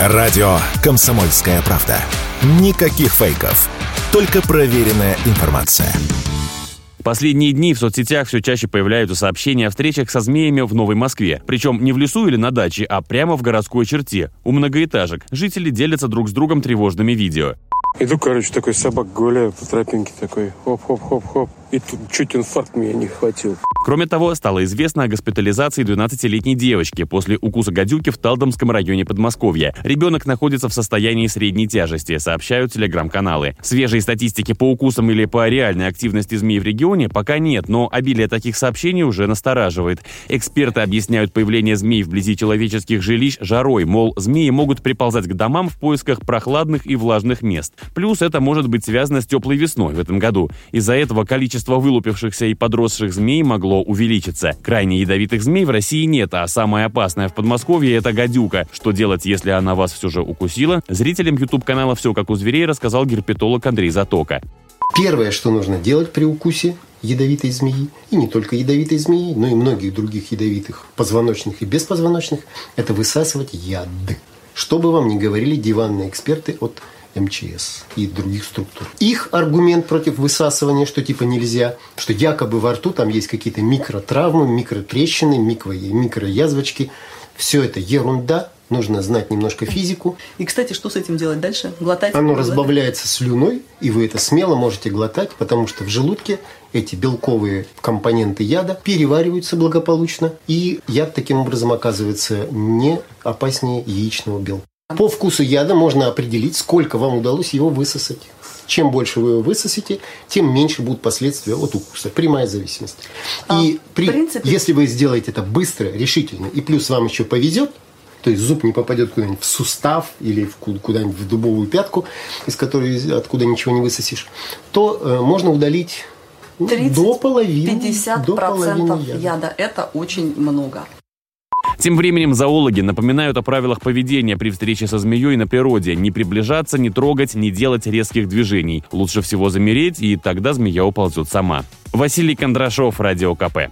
Радио «Комсомольская правда». Никаких фейков. Только проверенная информация. Последние дни в соцсетях все чаще появляются сообщения о встречах со змеями в Новой Москве. Причем не в лесу или на даче, а прямо в городской черте, у многоэтажек. Жители делятся друг с другом тревожными видео. Иду, короче, такой собак гуляю по тропинке такой, хоп-хоп-хоп-хоп. И тут чуть инфаркт меня не хватил. Кроме того, стало известно о госпитализации 12-летней девочки после укуса гадюки в Талдомском районе Подмосковья. Ребенок находится в состоянии средней тяжести, сообщают телеграм-каналы. Свежей статистики по укусам или по реальной активности змей в регионе пока нет, но обилие таких сообщений уже настораживает. Эксперты объясняют появление змей вблизи человеческих жилищ жарой, мол, змеи могут приползать к домам в поисках прохладных и влажных мест. Плюс это может быть связано с теплой весной в этом году. Из-за этого количество вылупившихся и подросших змей могло увеличится. Крайне ядовитых змей в России нет, а самое опасное в Подмосковье – это гадюка. Что делать, если она вас все же укусила? Зрителям YouTube-канала «Все как у зверей» рассказал герпетолог Андрей Затока. Первое, что нужно делать при укусе ядовитой змеи, и не только ядовитой змеи, но и многих других ядовитых позвоночных и беспозвоночных, это высасывать яд. Что бы вам ни говорили диванные эксперты от МЧС и других структур. Их аргумент против высасывания, что типа нельзя, что якобы во рту там есть какие-то микротравмы, микротрещины, микро, микроязвочки. Все это ерунда, нужно знать немножко физику. И, кстати, что с этим делать дальше? Глотать? Оно разбавляется слюной, и вы это смело можете глотать, потому что в желудке эти белковые компоненты яда перевариваются благополучно, и яд таким образом оказывается не опаснее яичного белка. По вкусу яда можно определить, сколько вам удалось его высосать. Чем больше вы его высосите, тем меньше будут последствия от укуса. Прямая зависимость. А, и при, принципе... если вы сделаете это быстро, решительно, и плюс вам еще повезет, то есть зуб не попадет куда-нибудь в сустав или в куда-нибудь в дубовую пятку, из которой откуда ничего не высосишь, то э, можно удалить 30, до половины. 50% до половины яда. яда. Это очень много. Тем временем зоологи напоминают о правилах поведения при встрече со змеей на природе. Не приближаться, не трогать, не делать резких движений. Лучше всего замереть, и тогда змея уползет сама. Василий Кондрашов, Радио КП.